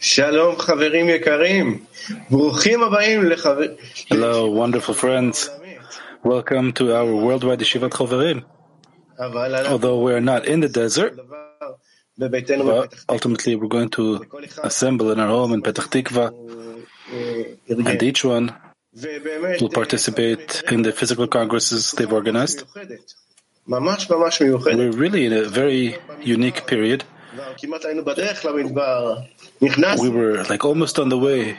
שלום חברים יקרים, ברוכים הבאים לחבר... Hello, wonderful friends. Welcome to our worldwide Yeshivat Choverim. Although we are not in the desert, but ultimately we're going to assemble in our home in Petach Tikva, and each one will participate in the physical congresses they've organized. We're really in a very unique period. We were like almost on the way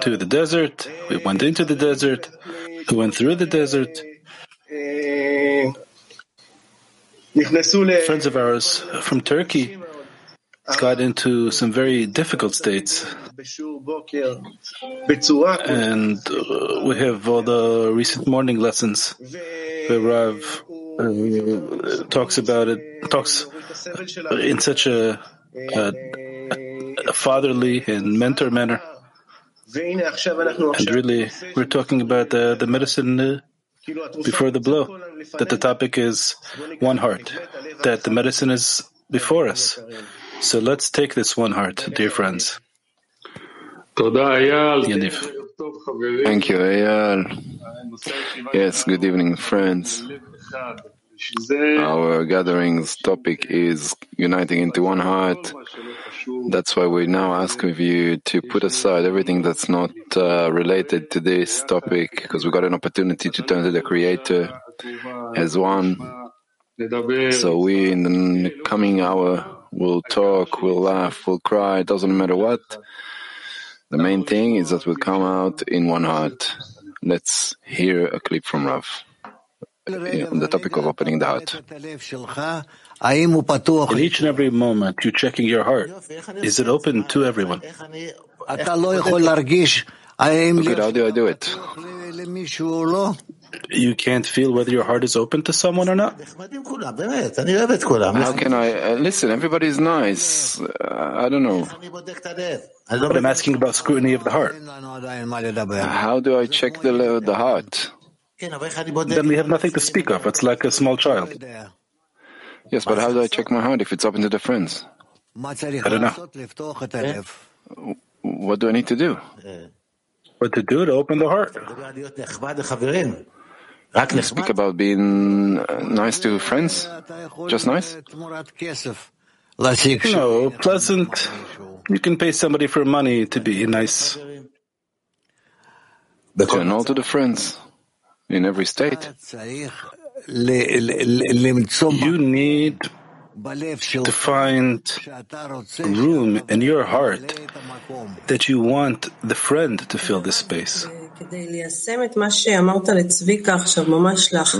to the desert. We went into the desert. We went through the desert. Friends of ours from Turkey got into some very difficult states. And uh, we have all the recent morning lessons where Rav uh, talks about it, talks in such a, a, a fatherly and mentor manner. And really, we're talking about the, the medicine uh, before the blow, that the topic is one heart, that the medicine is before us. So let's take this one heart, dear friends. Thank you, Eyal. Yes, good evening, friends. Our gathering's topic is uniting into one heart. That's why we now ask of you to put aside everything that's not uh, related to this topic, because we got an opportunity to turn to the Creator as one. So we, in the coming hour, will talk, will laugh, will cry, doesn't matter what. The main thing is that we come out in one heart. Let's hear a clip from Rav on the topic of opening the heart. In each and every moment, you're checking your heart. Is it open to everyone? Good, how do I do it? You can't feel whether your heart is open to someone or not? How can I uh, listen? Everybody's nice. Uh, I don't know. But I'm asking about scrutiny of the heart. How do I check the the heart? Then we have nothing to speak of. It's like a small child. Yes, but how do I check my heart if it's open to the friends? I don't know. What do I need to do? What to do to open the heart? Speak about being uh, nice to friends? Just nice? No, pleasant. You can pay somebody for money to be nice. To all to the friends in every state. You need to find room in your heart that you want the friend to fill this space.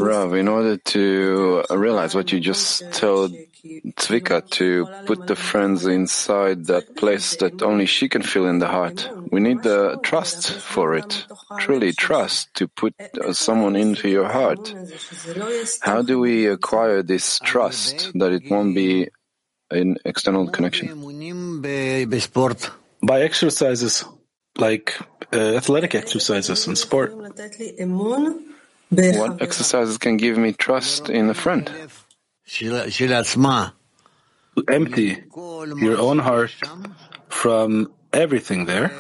Rav, in order to realize what you just told Tzvika to put the friends inside that place that only she can feel in the heart, we need the trust for it. Truly trust to put uh, someone into your heart. How do we acquire this trust that it won't be an external connection? By exercises like uh, athletic exercises and sport. What exercises can give me trust in a friend? To empty your own heart from everything there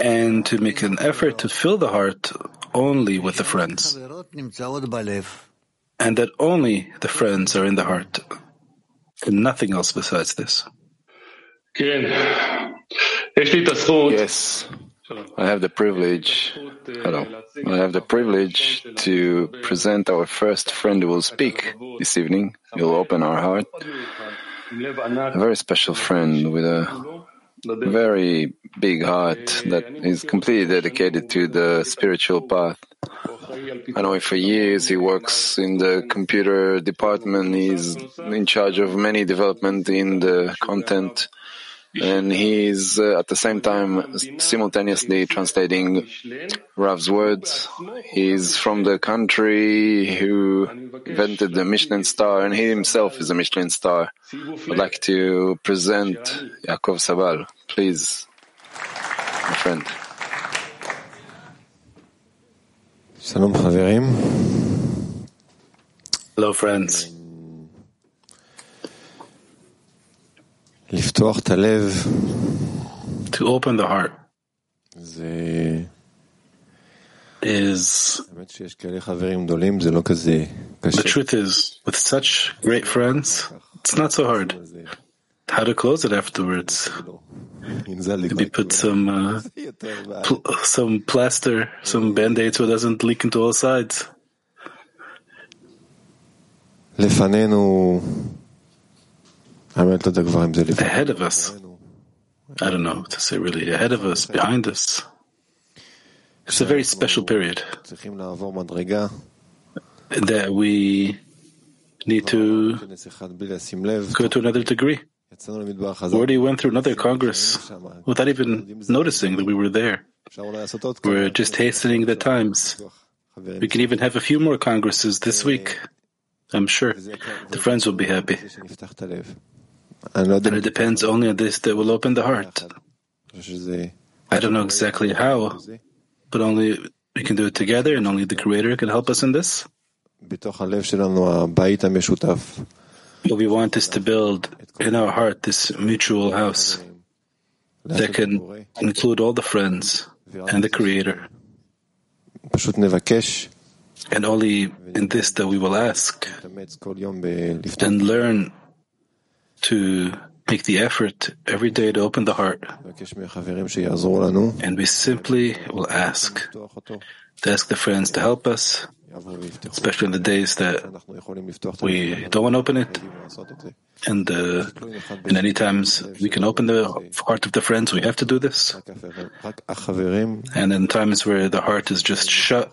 and to make an effort to fill the heart only with the friends. And that only the friends are in the heart and nothing else besides this. Yes, I have the privilege. Hello, I have the privilege to present our first friend who will speak this evening. He'll open our heart. A very special friend with a very big heart that is completely dedicated to the spiritual path. I know for years he works in the computer department. He's in charge of many development in the content. And he's uh, at the same time simultaneously translating Rav's words. He's from the country who invented the Michelin star, and he himself is a Michelin star. I'd like to present Yaakov Sabal. Please, my friend. Hello, friends. To open the heart. זה... is האמת שיש כאלה חברים גדולים, זה לא כזה קשה. The truth is, with such great friends, it's not so hard. How to close it afterwards? Maybe put some uh, pl some plaster, some band-aid so it doesn't leak into all sides. לפנינו ahead of us. I don't know to say really ahead of us, behind us. It's a very special period that we need to go to another degree. Already went through another Congress without even noticing that we were there. We're just hastening the times. We can even have a few more Congresses this week. I'm sure the friends will be happy. And it depends only on this that will open the heart. I don't know exactly how, but only we can do it together and only the Creator can help us in this. What we want is to build in our heart this mutual house that can include all the friends and the Creator. And only in this that we will ask and learn to make the effort every day to open the heart. And we simply will ask, to ask the friends to help us, especially in the days that we don't want to open it. And, uh, any times we can open the heart of the friends, we have to do this. And in times where the heart is just shut,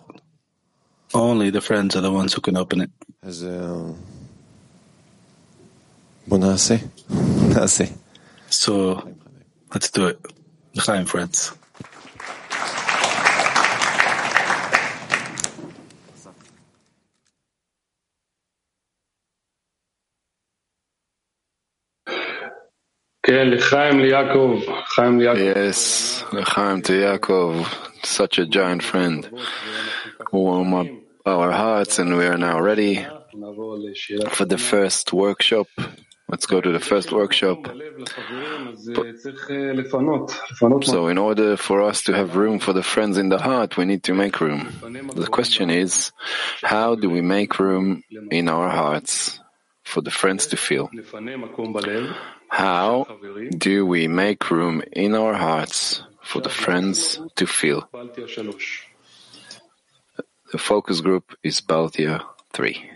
only the friends are the ones who can open it. So let's do it. L'chaim, friends. Yes, Lechaim to Yaakov, such a giant friend. Warm up our hearts, and we are now ready for the first workshop Let's go to the first workshop. So, in order for us to have room for the friends in the heart, we need to make room. The question is, how do we make room in our hearts for the friends to feel? How do we make room in our hearts for the friends to feel? The focus group is Baltia 3.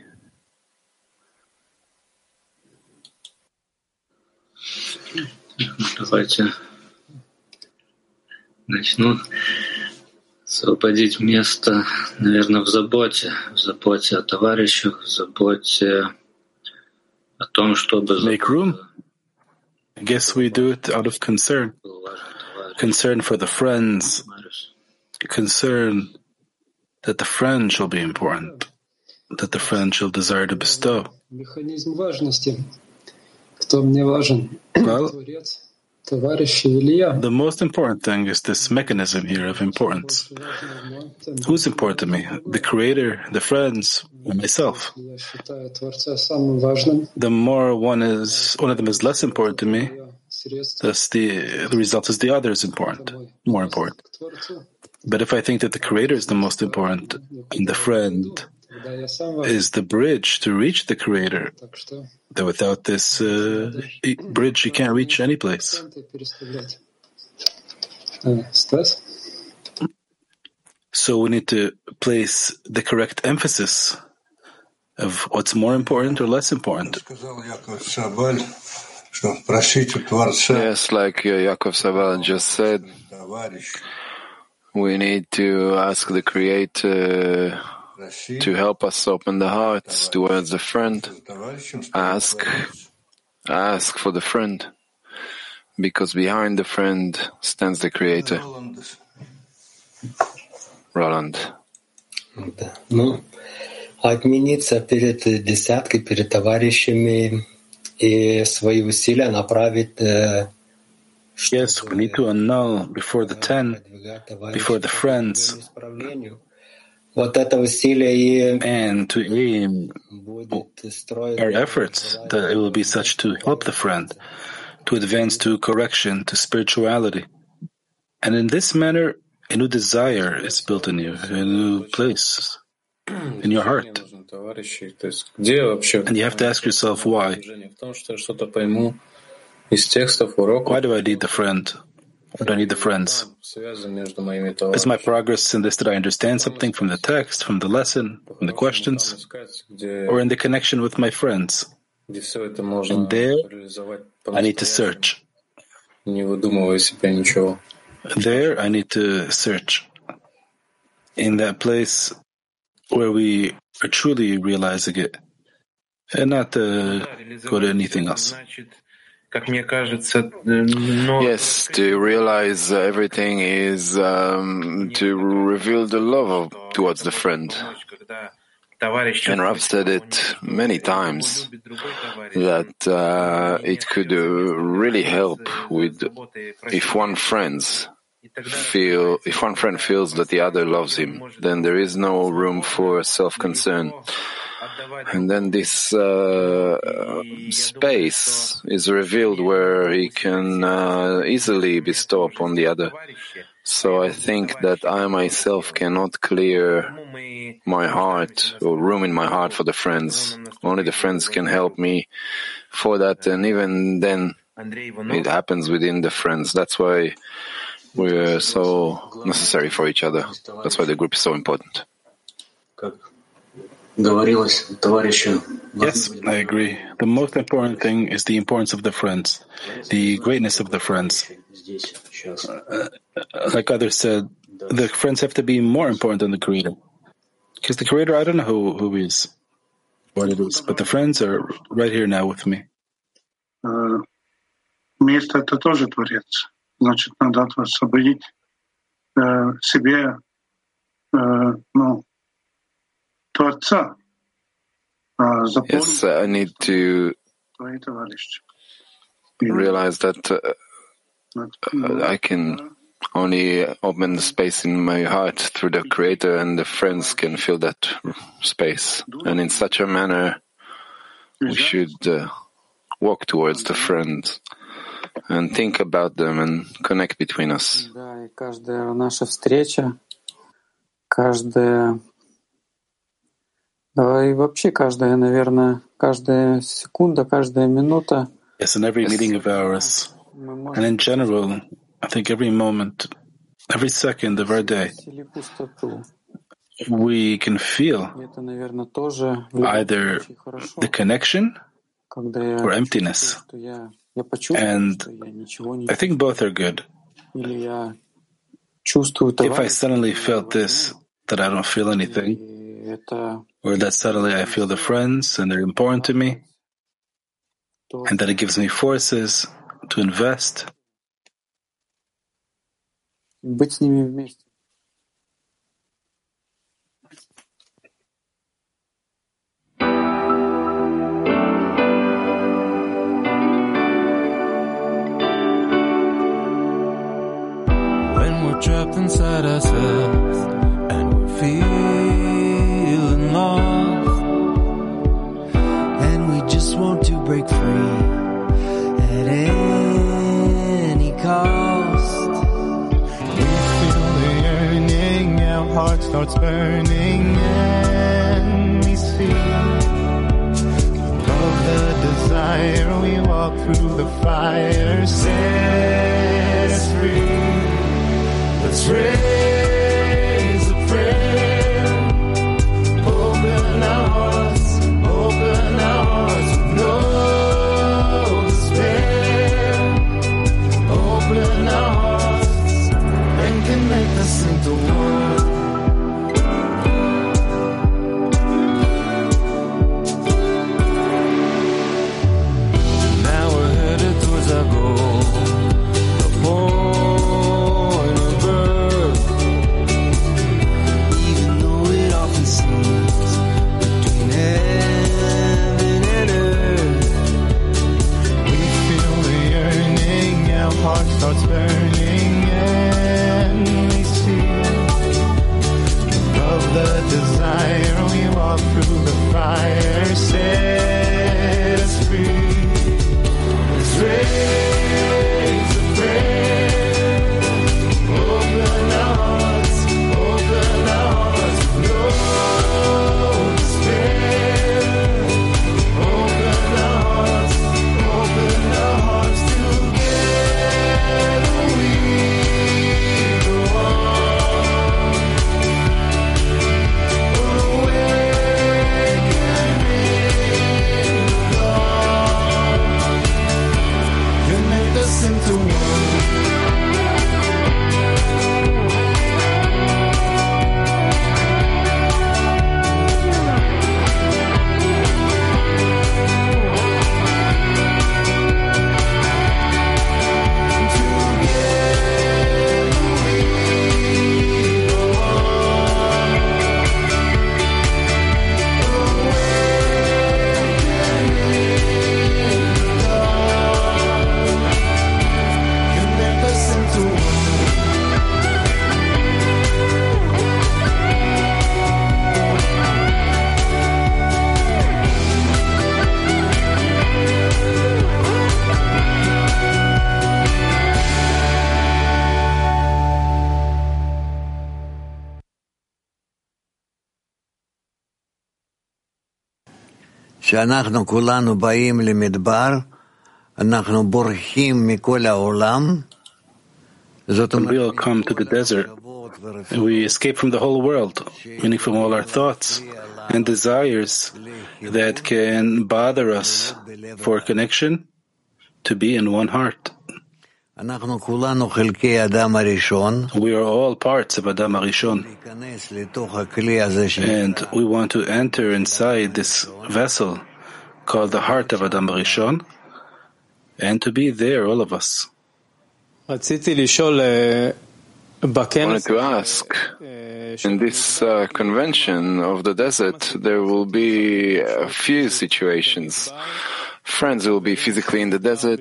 Давайте начну. Освободить место, наверное, в заботе, в заботе о товарищах, в заботе о том, чтобы... Make room. I guess we do it out of concern. Concern for the friends. Concern that the friend shall be important. That the friend shall desire to bestow. Механизм важности. Кто мне важен? Well, the most important thing is this mechanism here of importance. Who's important to me? The Creator, the friends, or myself? The more one is, one of them is less important to me, thus the, the result is the other is important, more important. But if I think that the Creator is the most important and the friend is the bridge to reach the Creator. That without this uh, bridge, you can't reach any place. So we need to place the correct emphasis of what's more important or less important. Yes, like Yaakov Sabal just said, we need to ask the Creator to help us open the hearts towards the friend, ask, ask for the friend, because behind the friend stands the Creator. Roland. Ну, отмениться перед десяткой, перед товарищами и свои усилия направить Yes, we need to annul before the ten, before the friends, and to aim our efforts that it will be such to help the friend to advance to correction, to spirituality. And in this manner, a new desire is built in you, a new place in your heart. And you have to ask yourself why. Why do I need the friend? Do I need the friends? Is my progress in this that I understand something from the text, from the lesson, from the questions, or in the connection with my friends? And there, I need to search. There, I need to search. In that place where we are truly realizing it, and not to go to anything else. Yes, to realize everything is um, to reveal the love of, towards the friend. And Rav said it many times that uh, it could uh, really help with if one friends feel if one friend feels that the other loves him, then there is no room for self-concern. And then this uh, space is revealed where he can uh, easily bestow upon the other. So I think that I myself cannot clear my heart or room in my heart for the friends. Only the friends can help me for that. And even then, it happens within the friends. That's why we're so necessary for each other. That's why the group is so important. Yes, I agree. The most important thing is the importance of the friends, the greatness of the friends. Uh, like others said, the friends have to be more important than the creator. Because the creator, I don't know who, who he is, what it is, but the friends are right here now with me. Место это тоже Творец. Значит, надо освободить себе ну, Творца. Yes, I need to realize that uh, I can only open the space in my heart through the Creator, and the friends can fill that space. And in such a manner, we should uh, walk towards the friends and think about them and connect between us. и вообще каждая, наверное, каждая секунда, каждая минута. Yes, in every meeting of ours, and in general, I think every moment, every second of our day, we can feel either the connection or emptiness. And I think both are good. If I suddenly felt this, that I don't feel anything, or that suddenly I feel the friends and they're important to me, and that it gives me forces to invest. Быть с ними вместе. When we're trapped inside ourselves starts burning, and we see above the desire. We walk through the fire, set us free. Let's raise שאנחנו כולנו באים למדבר, אנחנו בורחים מכל העולם. זאת When we all אומרת, come to the desert, we escape from the whole world, meaning from all our thoughts and desires that can bother us for connection to be in one heart. We are all parts of Adam Arishon, and we want to enter inside this vessel called the heart of Adam Arishon, and to be there, all of us. I wanted to ask, in this uh, convention of the desert, there will be a few situations friends who will be physically in the desert,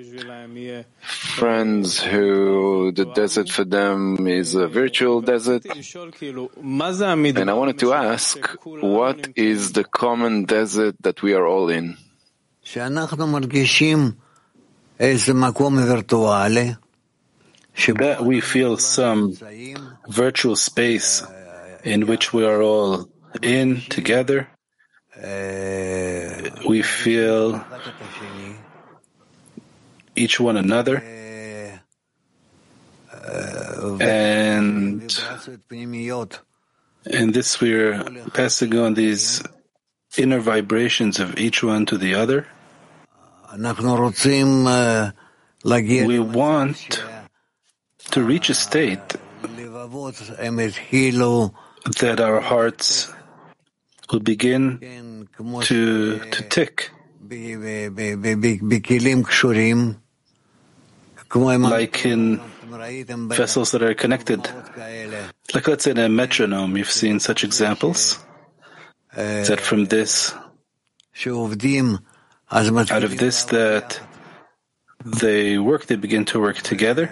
friends who the desert for them is a virtual desert. And I wanted to ask, what is the common desert that we are all in? That we feel some virtual space in which we are all in together. Uh, we feel each one another and in this we're passing on these inner vibrations of each one to the other. We want to reach a state that our hearts will begin to, to tick like in vessels that are connected. Like let's say in a metronome, you've seen such examples. That from this, out of this, that they work, they begin to work together.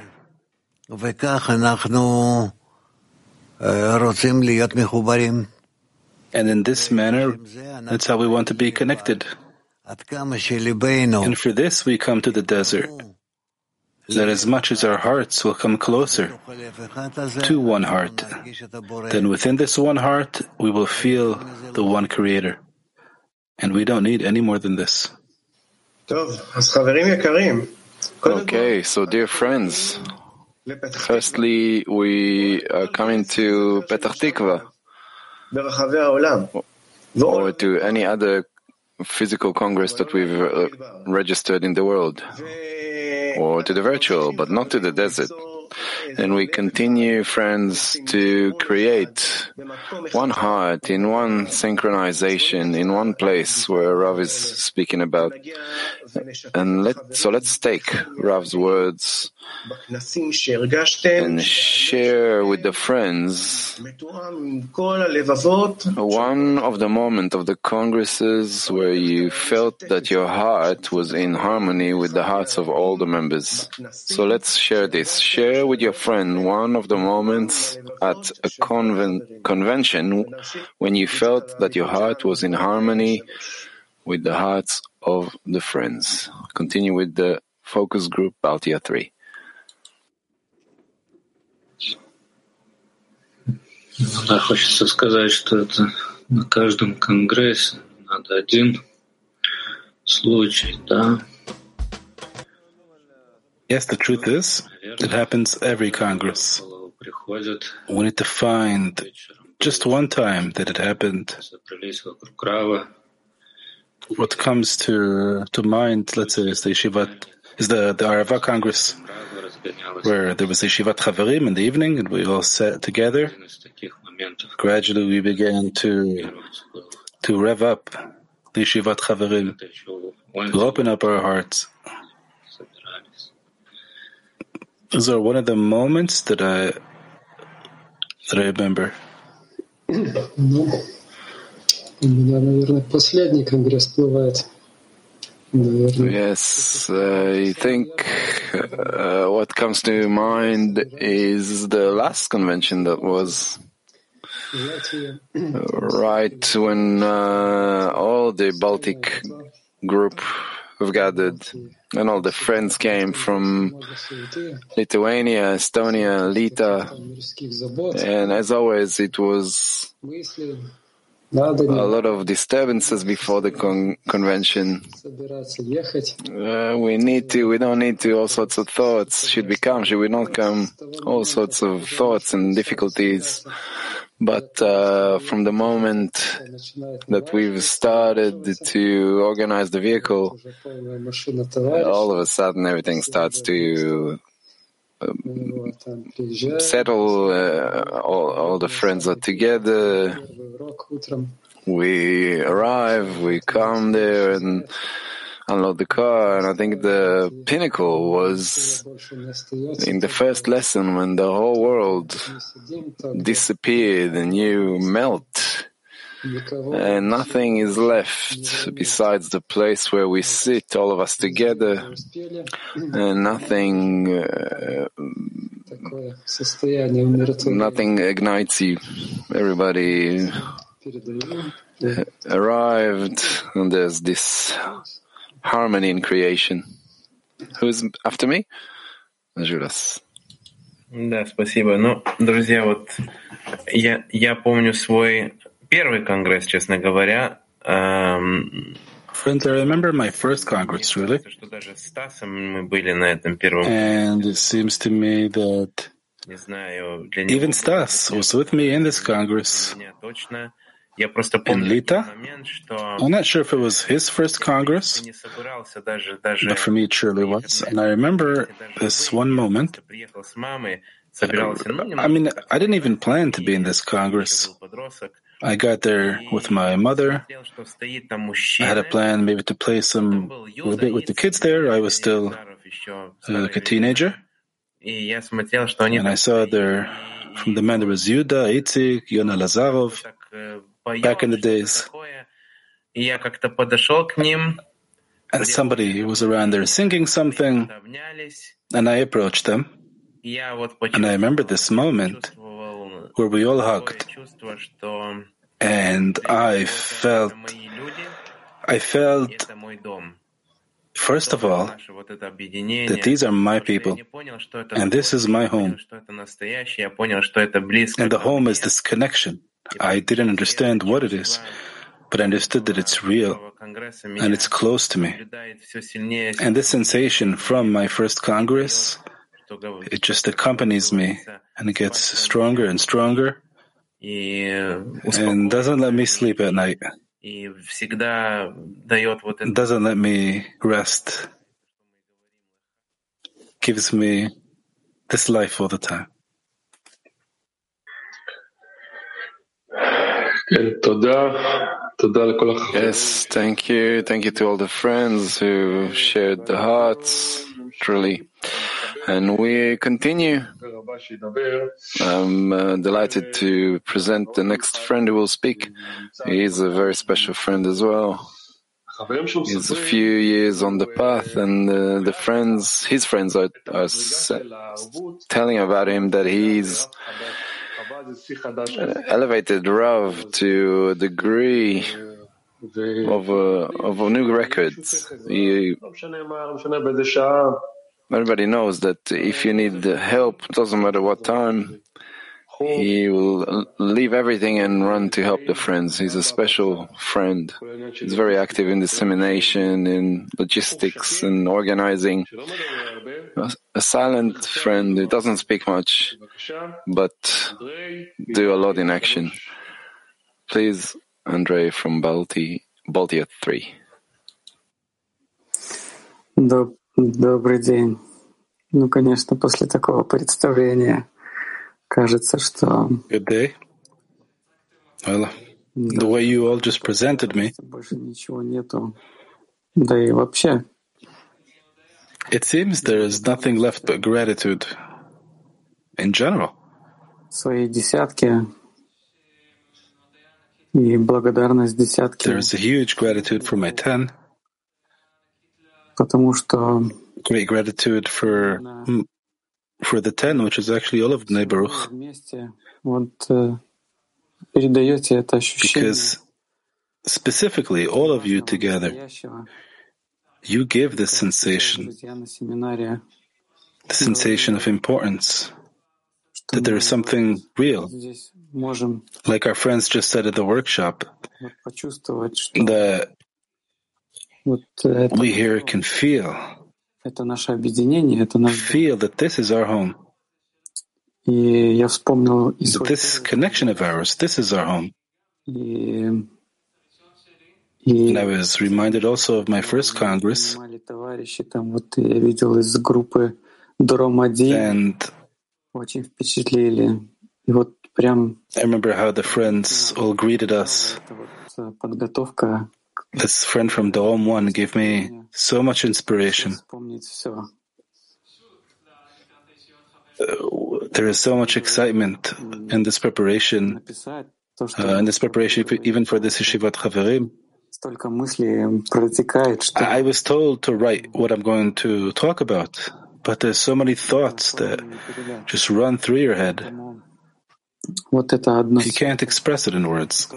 And in this manner, that's how we want to be connected. And for this, we come to the desert. That as much as our hearts will come closer to one heart, then within this one heart, we will feel the one Creator. And we don't need any more than this. Okay, so dear friends, firstly, we are coming to Petah Tikva or to any other physical congress that we've uh, registered in the world. or to the virtual, but not to the desert. And we continue, friends, to create one heart in one synchronization, in one place where Rav is speaking about. And let, so let's take Rav's words and share with the friends one of the moments of the congresses where you felt that your heart was in harmony with the hearts of all the members. So let's share this. Share with your friend one of the moments at a conven- convention when you felt that your heart was in harmony with the hearts of the friends. Continue with the focus group Baltia 3. Да, хочется сказать, что это на каждом конгрессе надо один случай, да. Yes, the truth is, it happens every Congress. We need to find just one time that it happened. What comes to to mind, let's say, is the Yeshiva, is the, the Arava Congress, where there was a Yeshivat Chavarim in the evening, and we all sat together. Gradually, we began to to rev up the Yeshivat Chavarim, to open up our hearts. собирались. Those are one of the moments that I that I remember. Ну, у меня, наверное, последний конгресс всплывает. Наверное. Yes, I think uh, what comes to mind is the last convention that was Знаете, right when uh, all the Baltic group we've gathered, and all the friends came from Lithuania, Estonia, Lita, and as always, it was a lot of disturbances before the con- convention. Uh, we need to, we don't need to, all sorts of thoughts. Should we come? Should we not come? All sorts of thoughts and difficulties. But uh, from the moment that we've started to organize the vehicle, all of a sudden everything starts to um, settle. Uh, all, all the friends are together. We arrive, we come there, and unload the car. And I think the pinnacle was in the first lesson when the whole world disappeared and you melt. And nothing is left besides the place where we sit, all of us together, and nothing, uh, nothing ignites you. Everybody uh, arrived, and there's this harmony in creation. Who's after me? Juras. Да, спасибо. Ну, друзья, вот я, я помню свой первый конгресс, честно говоря. Эм, Friends, I remember my first Congress, really, кажется, что даже с Стасом мы были на этом первом. and it seems to me that Не знаю, для него even было Stas was with me in this Congress. in Lita. I'm not sure if it was his first Congress, but for me it surely was. And I remember this one moment. I mean, I didn't even plan to be in this Congress. I got there with my mother. I had a plan maybe to play some a bit with the kids there. I was still uh, like a teenager. And I saw there from the men there was Yuda, Itzik, Yona Lazarov back in the days. And somebody was around there singing something, and I approached them. And I remember this moment where we all hugged, and I felt, I felt, first of all, that these are my people, and this is my home. And the home is this connection. I didn't understand what it is, but I understood that it's real and it's close to me. And this sensation from my first Congress, it just accompanies me and it gets stronger and stronger and doesn't let me sleep at night. Doesn't let me rest. Gives me this life all the time. Yes, thank you. Thank you to all the friends who shared the hearts, truly. And we continue. I'm uh, delighted to present the next friend who will speak. He's a very special friend as well. He's a few years on the path, and uh, the friends, his friends, are, are telling about him that he's elevated Rav to a degree of a, of a new records. He, everybody knows that if you need help, doesn't matter what time, he will leave everything and run to help the friends. He's a special friend. He's very active in dissemination, in logistics and organizing. A, a silent friend who doesn't speak much, but do a lot in action. Please, Andre from Balti, Baltia 3. Доб- Добрый день. Ну, конечно, после такого представления кажется, что Good day. Well, the way you all just presented me, больше ничего нету. Да и вообще, it seems there is nothing left but gratitude in general. свои десятки и благодарность десятки, There is a huge gratitude for my 10, потому что great gratitude for mm, for the ten, which is actually all of the neighborhood. Because specifically, all of you together, you give this sensation, the sensation of importance, that there is something real. Like our friends just said at the workshop, that we here can feel. Это наше объединение, это наш feel that this is our home. И я вспомнил That this connection of ours, this is our home. и, And I was reminded also of my first Congress, товарищи, там вот я видел из группы Дром-1, and очень впечатлили. И вот прям I remember how the friends all greeted us. э, подготовка This friend from Drom 1 gave me so much inspiration. Uh, there is so much excitement in this preparation, uh, in this preparation even for this yeshivat chaverim. I was told to write what I'm going to talk about, but there's so many thoughts that just run through your head. You can't express it in words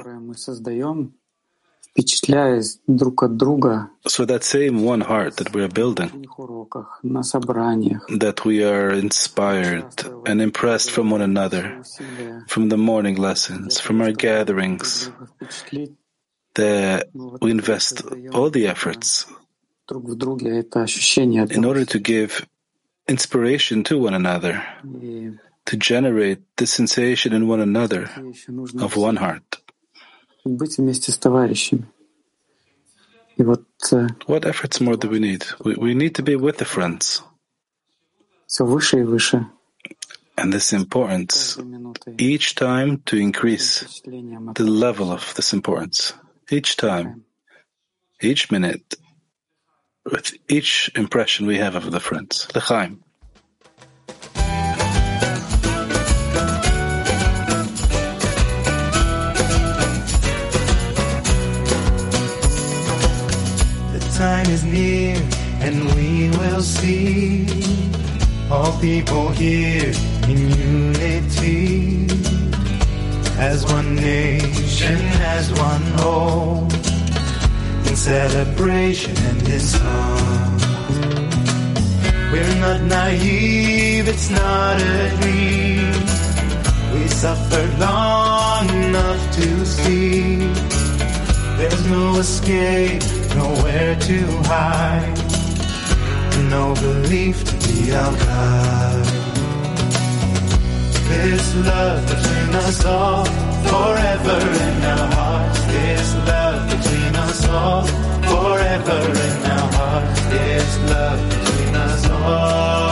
которое мы создаем, впечатляясь друг от друга So that same one heart that we are на building, их уроках, на собраниях, that we are inspired and impressed from one another, усилия from the morning lessons, from our gatherings, друг друга впечатлить that we invest all the efforts друг в друге, это ощущение in одного. order to give inspiration to one another, И to generate the sensation in one another какие еще нужно of one heart. быть вместе с товарищами. И вот What efforts more do we need? We, we need to be with the friends. все выше и выше, And this importance, каждой минутой, each time to increase впечатлением от the level of this importance. Each time, each minute, with each impression we have of the friends. L'chaim. Is near and we will see all people here in unity as one nation, as one whole in celebration and in song. We're not naive, it's not a dream. We suffered long enough to see there's no escape, nowhere to hide, no belief to be our guide. This love between us all, forever in our hearts. This love between us all, forever in our hearts. This love between us all,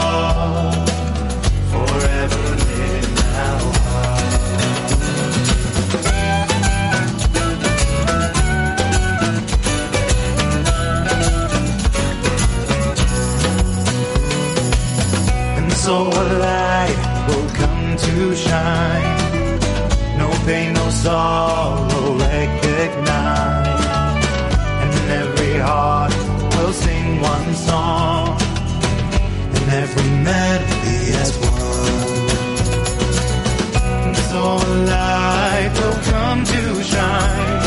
so light will come to shine. No pain, no sorrow recognize. And every heart will sing one song. And every melody as one. So light will come to shine.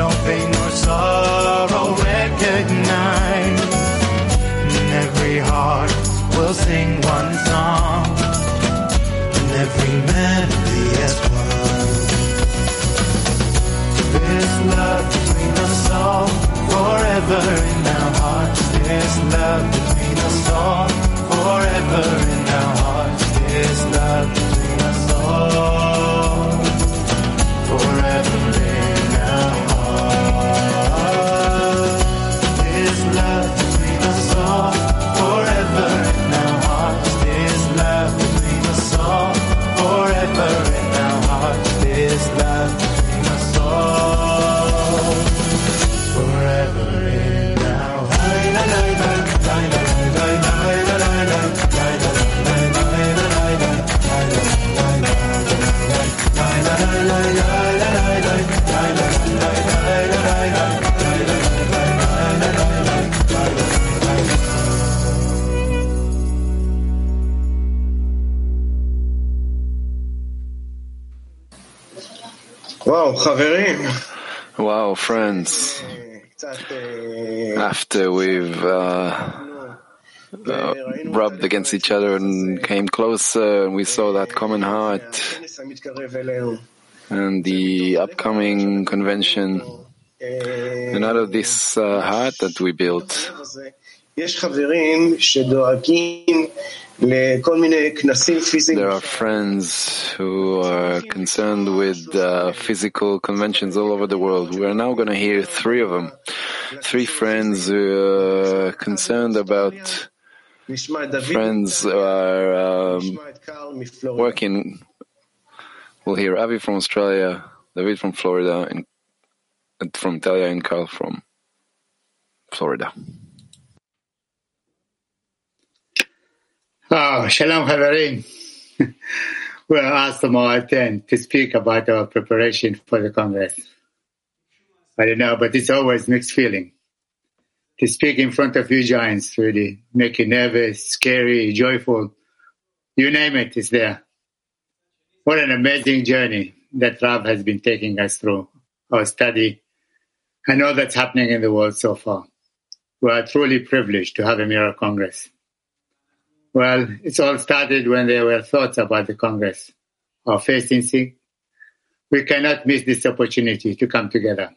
No pain, no sorrow recognize. Will sing one song, and every melody as one. This love between us all, forever in our hearts. This love between us all, forever in our hearts. This love between us all, Wow, friends. After we've uh, uh, rubbed against each other and came closer, and we saw that common heart and the upcoming convention. And out of this uh, heart that we built, there are friends who are concerned with uh, physical conventions all over the world. We are now going to hear three of them. Three friends who are concerned about friends who are um, working. We'll hear Avi from Australia, David from Florida, and, and from Talia and Carl from Florida. Oh, shalom, Havarim. we are asked our 10 to speak about our preparation for the Congress. I don't know, but it's always mixed feeling. To speak in front of you giants really make you nervous, scary, joyful. You name it, it's there. What an amazing journey that Rav has been taking us through, our study, and all that's happening in the world so far. We are truly privileged to have a Mirror Congress. Well, it's all started when there were thoughts about the Congress. Our first instinct, we cannot miss this opportunity to come together.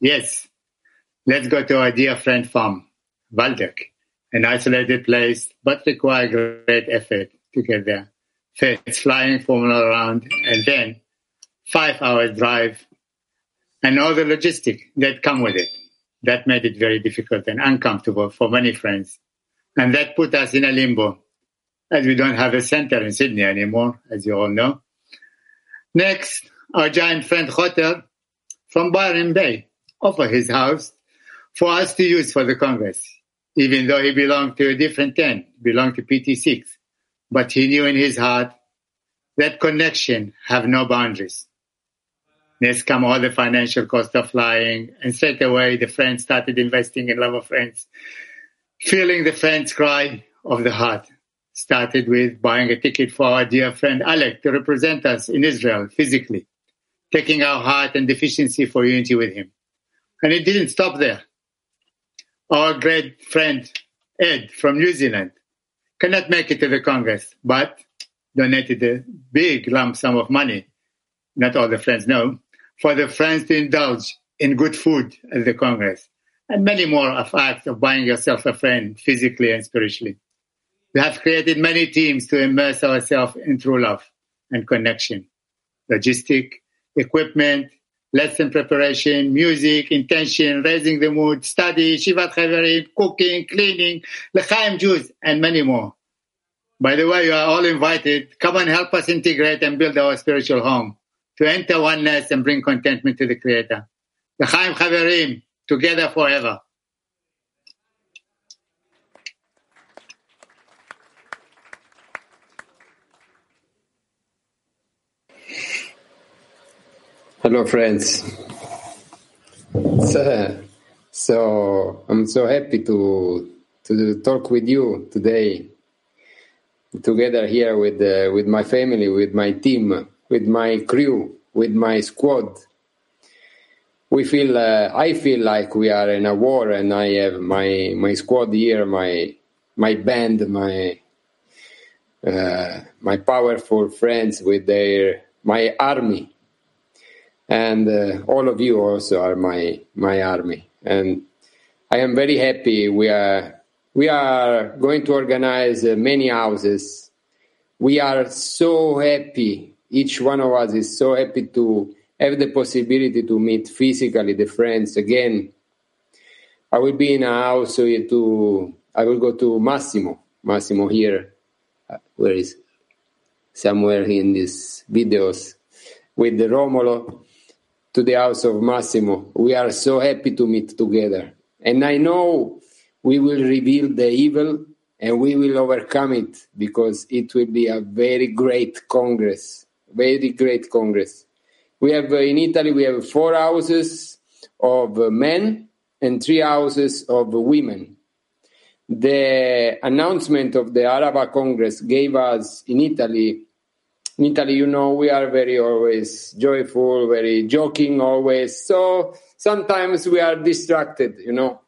Yes, let's go to our dear friend farm, Waldeck, an isolated place, but require great effort to get there. First, flying Formula around, and then five hours drive, and all the logistic that come with it. That made it very difficult and uncomfortable for many friends. And that put us in a limbo, as we don't have a center in Sydney anymore, as you all know. Next, our giant friend Hotter from Byron Bay offered his house for us to use for the Congress, even though he belonged to a different tent, belonged to PT6. But he knew in his heart that connection have no boundaries. Next come all the financial cost of flying, and straight away the friends started investing in love of friends, feeling the friends cry of the heart. Started with buying a ticket for our dear friend Alec to represent us in Israel physically, taking our heart and deficiency for unity with him. And it didn't stop there. Our great friend Ed from New Zealand cannot make it to the Congress, but donated a big lump sum of money, not all the friends know, for the friends to indulge in good food at the Congress, and many more of acts of buying yourself a friend physically and spiritually. We have created many teams to immerse ourselves in true love and connection. Logistic, equipment, lesson preparation, music, intention, raising the mood, study, Yeshivat Chaverim, cooking, cleaning, L'chaim Jews, and many more. By the way, you are all invited. Come and help us integrate and build our spiritual home to enter oneness and bring contentment to the Creator. L'chaim Chaverim, together forever. Hello, friends. So, so I'm so happy to to talk with you today, together here with uh, with my family, with my team, with my crew, with my squad. We feel, uh, I feel like we are in a war, and I have my my squad here, my my band, my uh, my powerful friends with their my army and uh, all of you also are my my army. And i am very happy we are we are going to organize uh, many houses. We are so happy each one of us is so happy to have the possibility to meet physically the friends again. I will be in a house to i will go to massimo. Massimo here uh, where is somewhere in these videos with the romolo to the house of Massimo. We are so happy to meet together. And I know we will reveal the evil and we will overcome it because it will be a very great Congress. Very great Congress. We have uh, in Italy, we have four houses of men and three houses of women. The announcement of the Arava Congress gave us in Italy in Italy, you know, we are very always joyful, very joking always. So sometimes we are distracted, you know.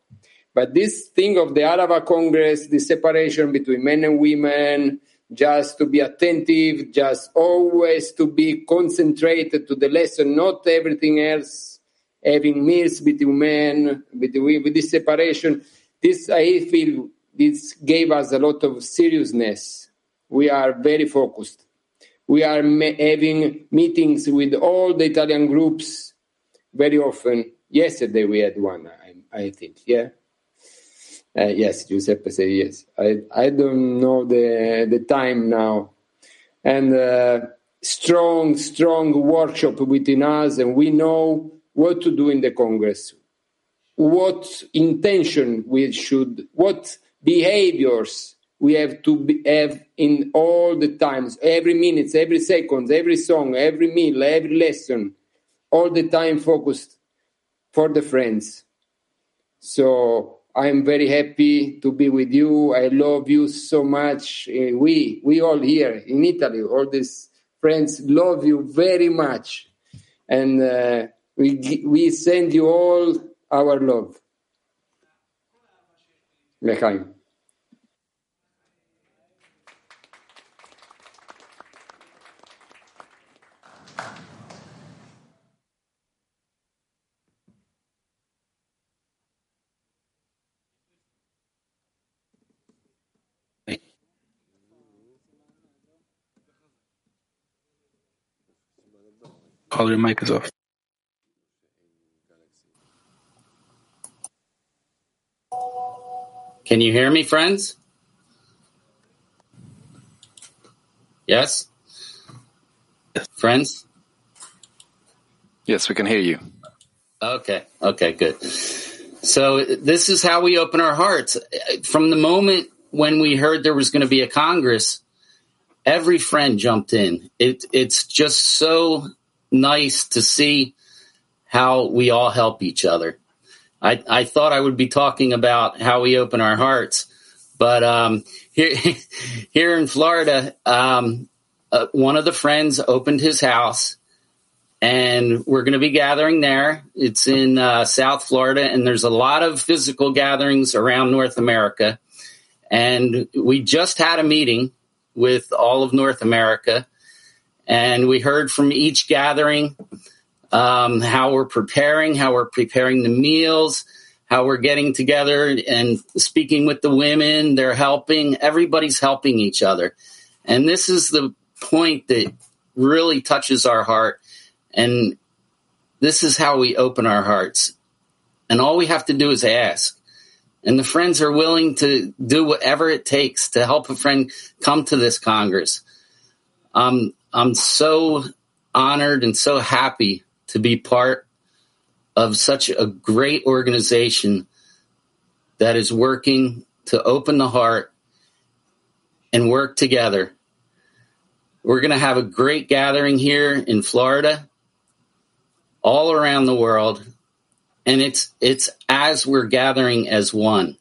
But this thing of the Arava Congress, the separation between men and women, just to be attentive, just always to be concentrated to the lesson, not everything else, having meals between men, between with this separation. This I feel this gave us a lot of seriousness. We are very focused. We are ma- having meetings with all the Italian groups very often. Yesterday we had one, I, I think. Yeah. Uh, yes, Giuseppe said yes. I I don't know the the time now, and uh, strong strong workshop within us, and we know what to do in the Congress, what intention we should, what behaviors we have to be, have in all the times, every minute, every second, every song, every meal, every lesson, all the time focused for the friends. So I'm very happy to be with you. I love you so much. Uh, We, we all here in Italy, all these friends love you very much. And uh, we, we send you all our love. L'chaim. All your mic is off. Can you hear me, friends? Yes? Friends? Yes, we can hear you. Okay, okay, good. So this is how we open our hearts. From the moment when we heard there was going to be a Congress, every friend jumped in. It, it's just so nice to see how we all help each other. I, I thought I would be talking about how we open our hearts, but um, here here in Florida, um, uh, one of the friends opened his house, and we're going to be gathering there. It's in uh, South Florida, and there's a lot of physical gatherings around North America. And we just had a meeting with all of North America, and we heard from each gathering um, how we're preparing, how we're preparing the meals, how we're getting together and speaking with the women. They're helping. Everybody's helping each other. And this is the point that really touches our heart. And this is how we open our hearts. And all we have to do is ask. And the friends are willing to do whatever it takes to help a friend come to this Congress. Um, I'm so honored and so happy to be part of such a great organization that is working to open the heart and work together. We're going to have a great gathering here in Florida, all around the world, and it's it's as we're gathering as one.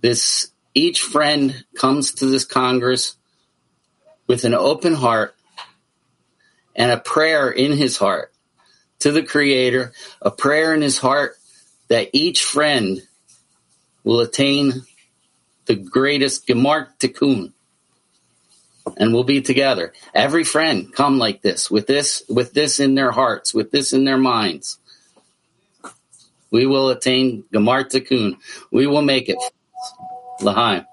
This each friend comes to this congress with an open heart and a prayer in his heart to the Creator, a prayer in his heart that each friend will attain the greatest Gemar Tikkun, and we'll be together. Every friend come like this, with this, with this in their hearts, with this in their minds. We will attain Gemar Tikkun. We will make it. Lahaim.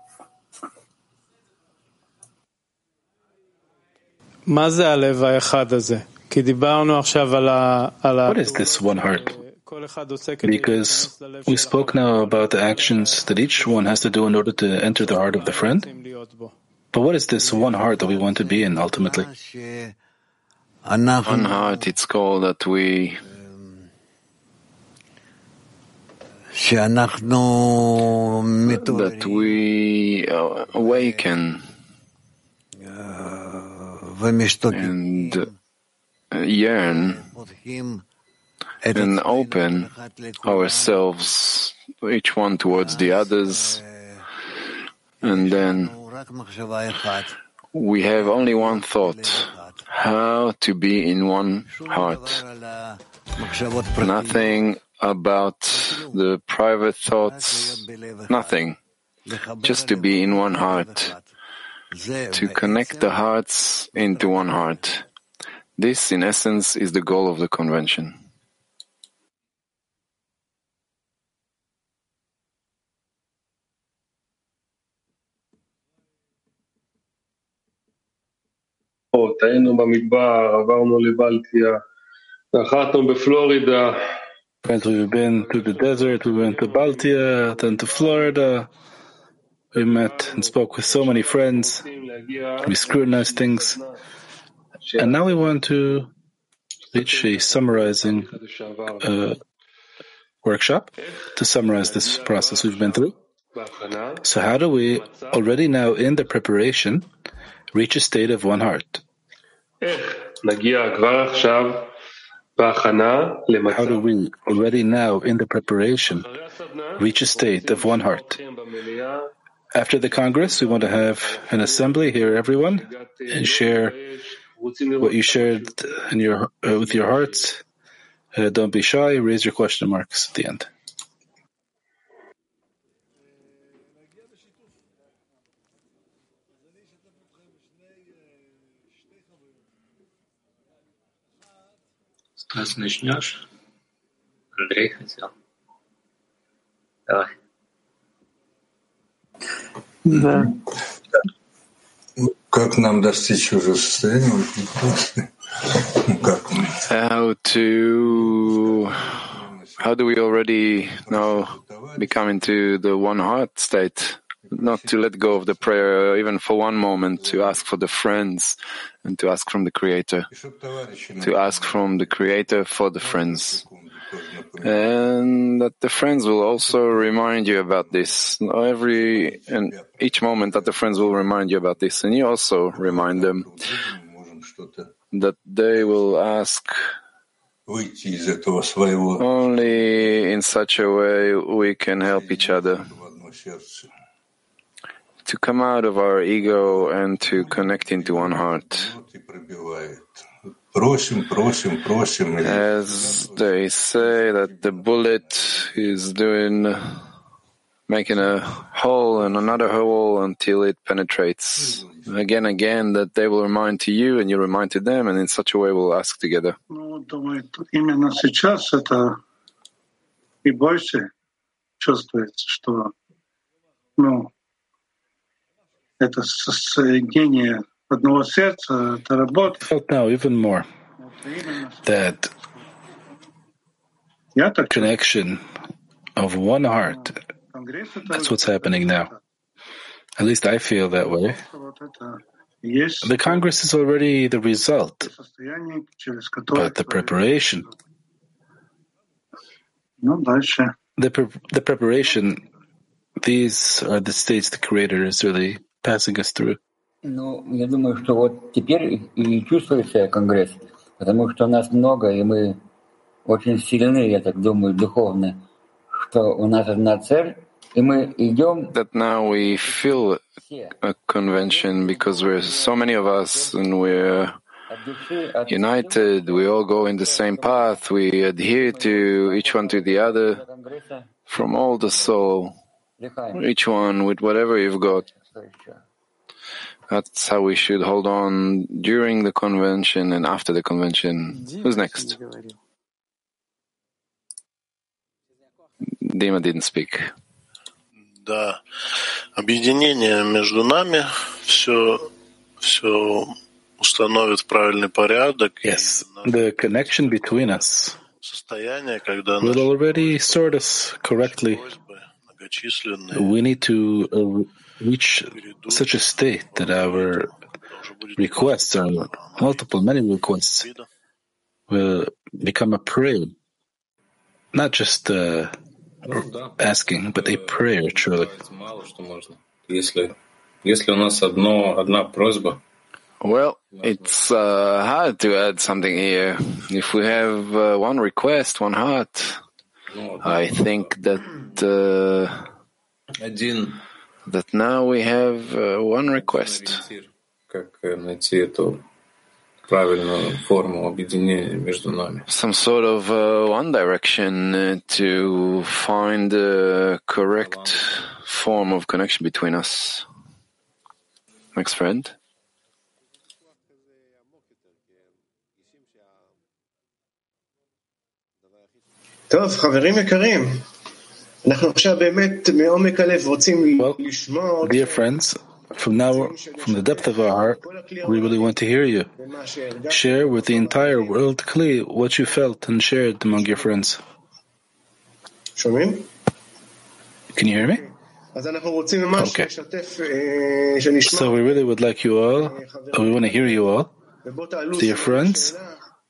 What is this one heart? Because we spoke now about the actions that each one has to do in order to enter the heart of the friend. But what is this one heart that we want to be in ultimately? One heart, it's called that we that we uh, awaken and uh, yearn and open ourselves, each one towards the others, and then we have only one thought how to be in one heart. Nothing about the private thoughts, nothing. Just to be in one heart, to connect the hearts into one heart. This, in essence, is the goal of the convention. היינו במדבר, עברנו לבלטיה, נחתנו בפלורידה. Friends, we've been to the desert, we went to Baltia, then to Florida. We met and spoke with so many friends. We scrutinized things. And now we want to reach a summarizing uh, workshop to summarize this process we've been through. So how do we, already now in the preparation, reach a state of one heart? How do we, already now in the preparation, reach a state of one heart? After the Congress, we want to have an assembly, hear everyone, and share what you shared in your, uh, with your hearts. Uh, don't be shy, raise your question marks at the end. Стас, начнешь? Андрей хотел. Давай. Да. Как нам достичь уже состояния? Ну, как мы? How to, how do we already now become into the one heart state? Not to let go of the prayer, even for one moment, to ask for the friends and to ask from the Creator, to ask from the Creator for the friends. And that the friends will also remind you about this. Every and each moment that the friends will remind you about this, and you also remind them that they will ask only in such a way we can help each other to come out of our ego and to connect into one heart. As they say that the bullet is doing, making a hole and another hole until it penetrates. Again, again, that they will remind to you and you remind to them, and in such a way we'll ask together. Ну, думаю, именно сейчас это и больше чувствуется, что ну, это соединение felt now even more that connection of one heart. That's what's happening now. At least I feel that way. The Congress is already the result, but the preparation. The, pre- the preparation, these are the states the Creator is really passing us through. Ну, я думаю, что вот теперь и чувствуется Конгресс, потому что нас много, и мы очень сильны, я так думаю, духовно, что у нас одна цель, и мы идем... That now we feel a convention because we're so many of us and we're united, we all go in the same path, we adhere to each one to the other from all the soul, each one with whatever you've got. That's how we should hold on during the convention and after the convention. Who's next? Dima didn't speak. Да, объединение между нами все, все установит правильный порядок. Yes, the connection between us Состояние, когда will already sort us correctly. We need to uh, reach such a state that our requests or multiple, many requests will become a prayer. Not just uh, asking, but a prayer, truly. Well, it's uh, hard to add something here. If we have uh, one request, one heart, I think that. Uh, that now we have uh, one request. Some sort of uh, one direction uh, to find the correct form of connection between us. Next friend. טוב, חברים יקרים. Well, dear friends, from now, from the depth of our heart, we really want to hear you. Share with the entire world clearly what you felt and shared among your friends. Can you hear me? Okay. So we really would like you all, we want to hear you all, dear friends.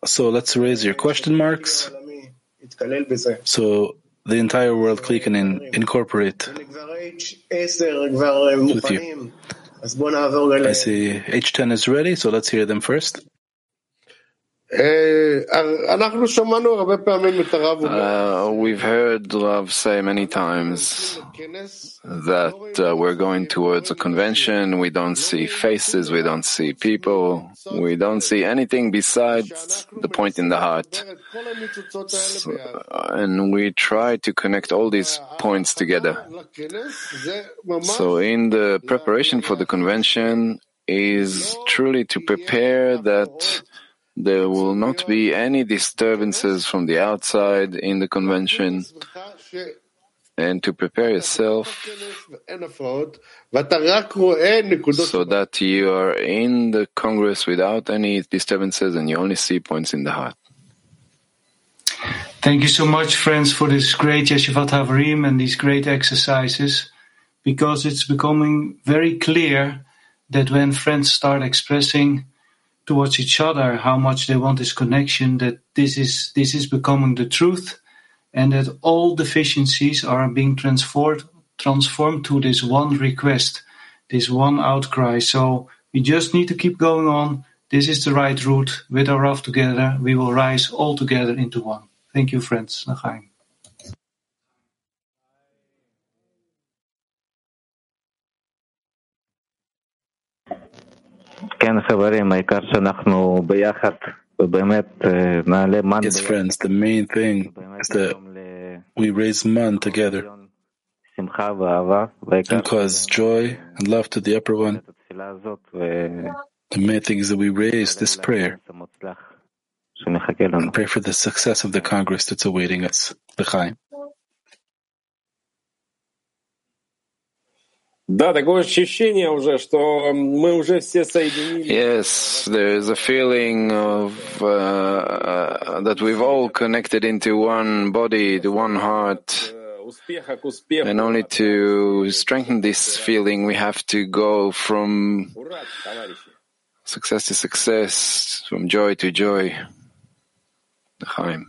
So let's raise your question marks. So the entire world clicking in, incorporate with you. I see H10 is ready, so let's hear them first. Uh, we've heard Rav say many times that uh, we're going towards a convention. We don't see faces, we don't see people, we don't see anything besides the point in the heart. So, uh, and we try to connect all these points together. So, in the preparation for the convention is truly to prepare that there will not be any disturbances from the outside in the convention. And to prepare yourself so that you are in the Congress without any disturbances and you only see points in the heart. Thank you so much, friends, for this great Yeshivat Havarim and these great exercises, because it's becoming very clear that when friends start expressing towards each other how much they want this connection, that this is this is becoming the truth, and that all deficiencies are being transformed transformed to this one request, this one outcry. So we just need to keep going on. This is the right route. With our Rav together, we will rise all together into one. Thank you, friends. L'chaim. Its friends, the main thing is that we raise man together and cause joy and love to the upper one. The main thing is that we raise this prayer and pray for the success of the Congress that's awaiting us. L'chaim. Да, такое ощущение уже, что мы уже все соединились. Yes, there is a feeling of uh, uh, that we've all connected into one body, to one heart. Успеха к успеху. And only to strengthen this feeling, we have to go from Ура, товарищи. success to success, from joy to joy. L'chaim.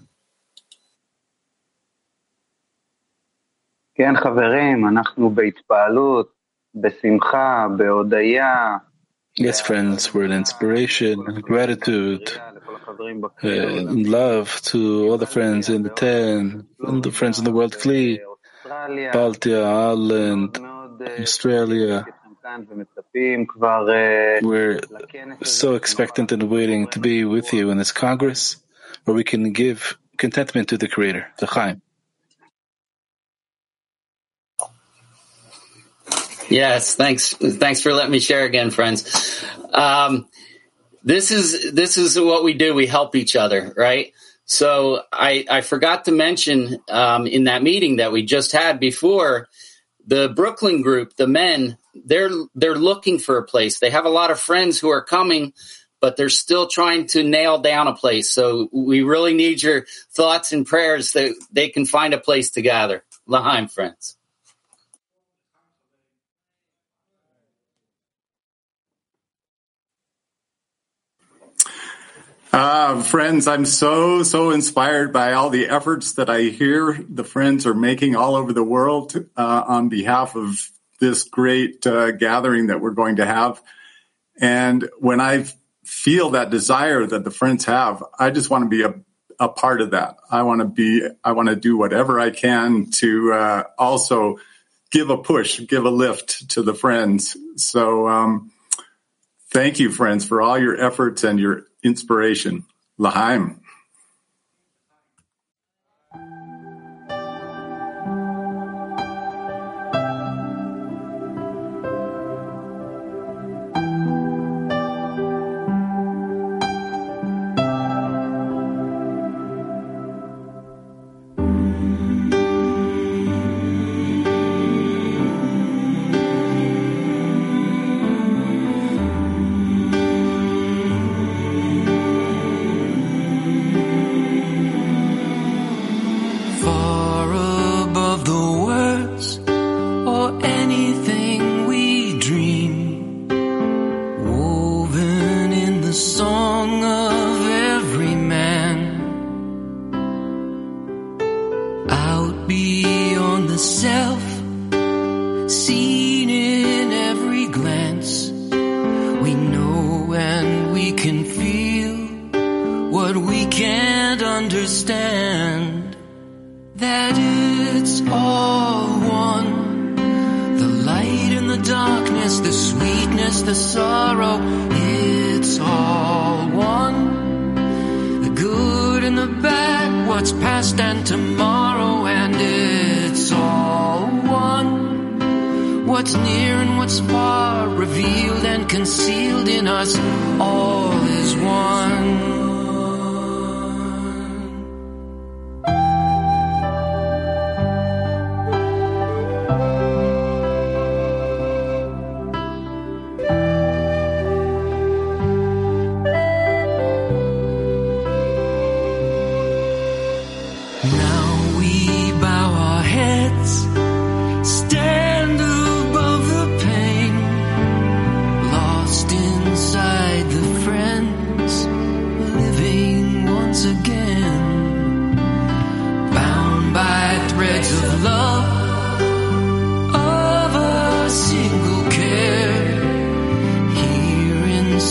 כן, חברים, אנחנו בהתפעלות, בשמחה, בהודיה, Yes, friends, word inspiration, gratitude, uh, love to all the friends in the ten, and the friends in the world, Kli, Baltia, Ireland, Australia. We're so expectant and waiting to be with you in this Congress, where we can give contentment to the Creator, the Chaim. Yes, thanks. Thanks for letting me share again, friends. Um, this is this is what we do. We help each other, right? So I I forgot to mention um, in that meeting that we just had before the Brooklyn group, the men, they're they're looking for a place. They have a lot of friends who are coming, but they're still trying to nail down a place. So we really need your thoughts and prayers that they can find a place to gather. Lahaim, friends. Uh, friends, I'm so, so inspired by all the efforts that I hear the friends are making all over the world uh, on behalf of this great uh, gathering that we're going to have. And when I feel that desire that the friends have, I just want to be a, a part of that. I want to be, I want to do whatever I can to uh, also give a push, give a lift to the friends. So, um, thank you, friends, for all your efforts and your inspiration. Lahaim.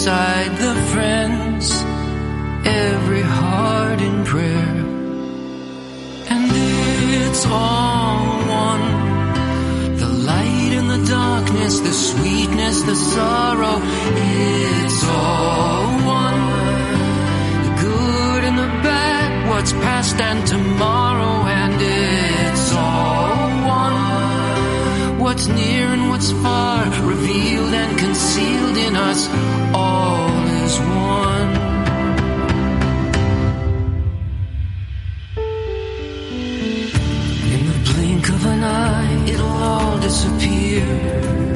beside the friends, every heart in prayer. And it's all one. The light and the darkness, the sweetness, the sorrow, it's all one. The good and the bad, what's past and tomorrow, and it's all one. what's near and what's far, revealed and concealed in us. disappear.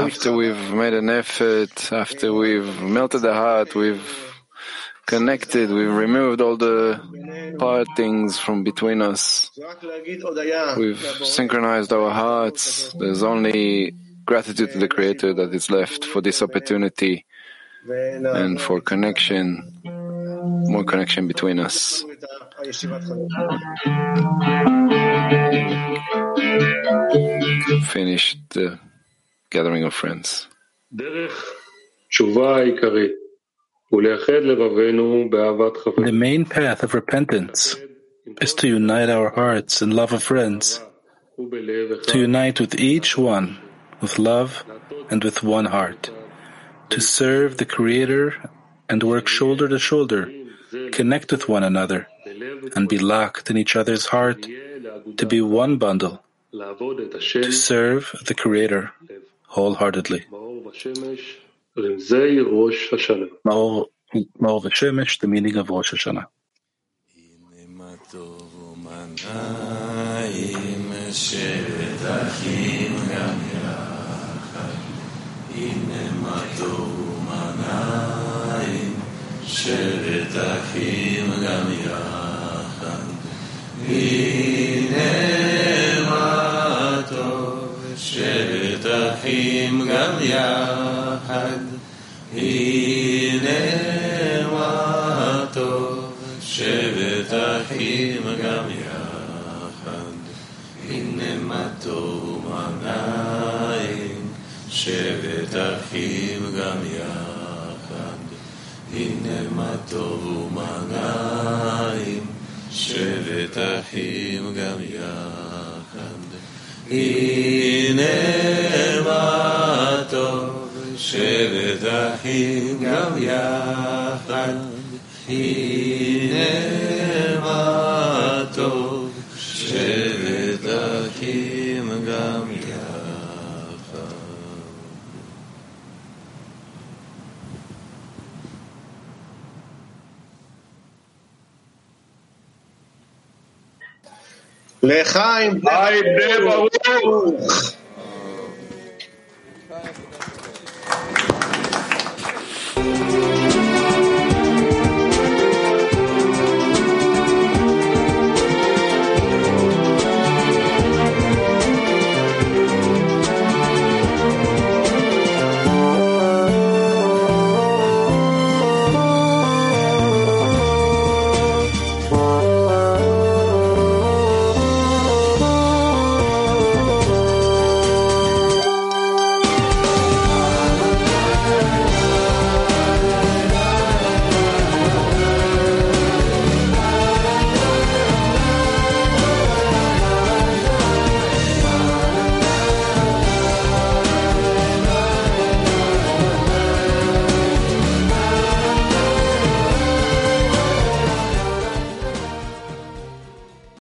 After we've made an effort, after we've melted the heart, we've connected, we've removed all the partings from between us. We've synchronized our hearts. There's only gratitude to the Creator that is left for this opportunity and for connection, more connection between us. Finish the gathering of friends. The main path of repentance is to unite our hearts in love of friends, to unite with each one with love and with one heart, to serve the Creator and work shoulder to shoulder, connect with one another, and be locked in each other's heart to be one bundle, to serve the Creator wholeheartedly. Maor v'shemesh, the meaning of Rosh Hashanah. שבת אחים גם יחד הנה מה טוב, גם יחד. הנה מה טוב, שבת אחים גם יחד. הנה גם יחד. הנה מה טוב ומנעים, שבת אחים גם יחד. הנה מה טוב, שבת אחים גם יחד. Lechaim, Lechaim,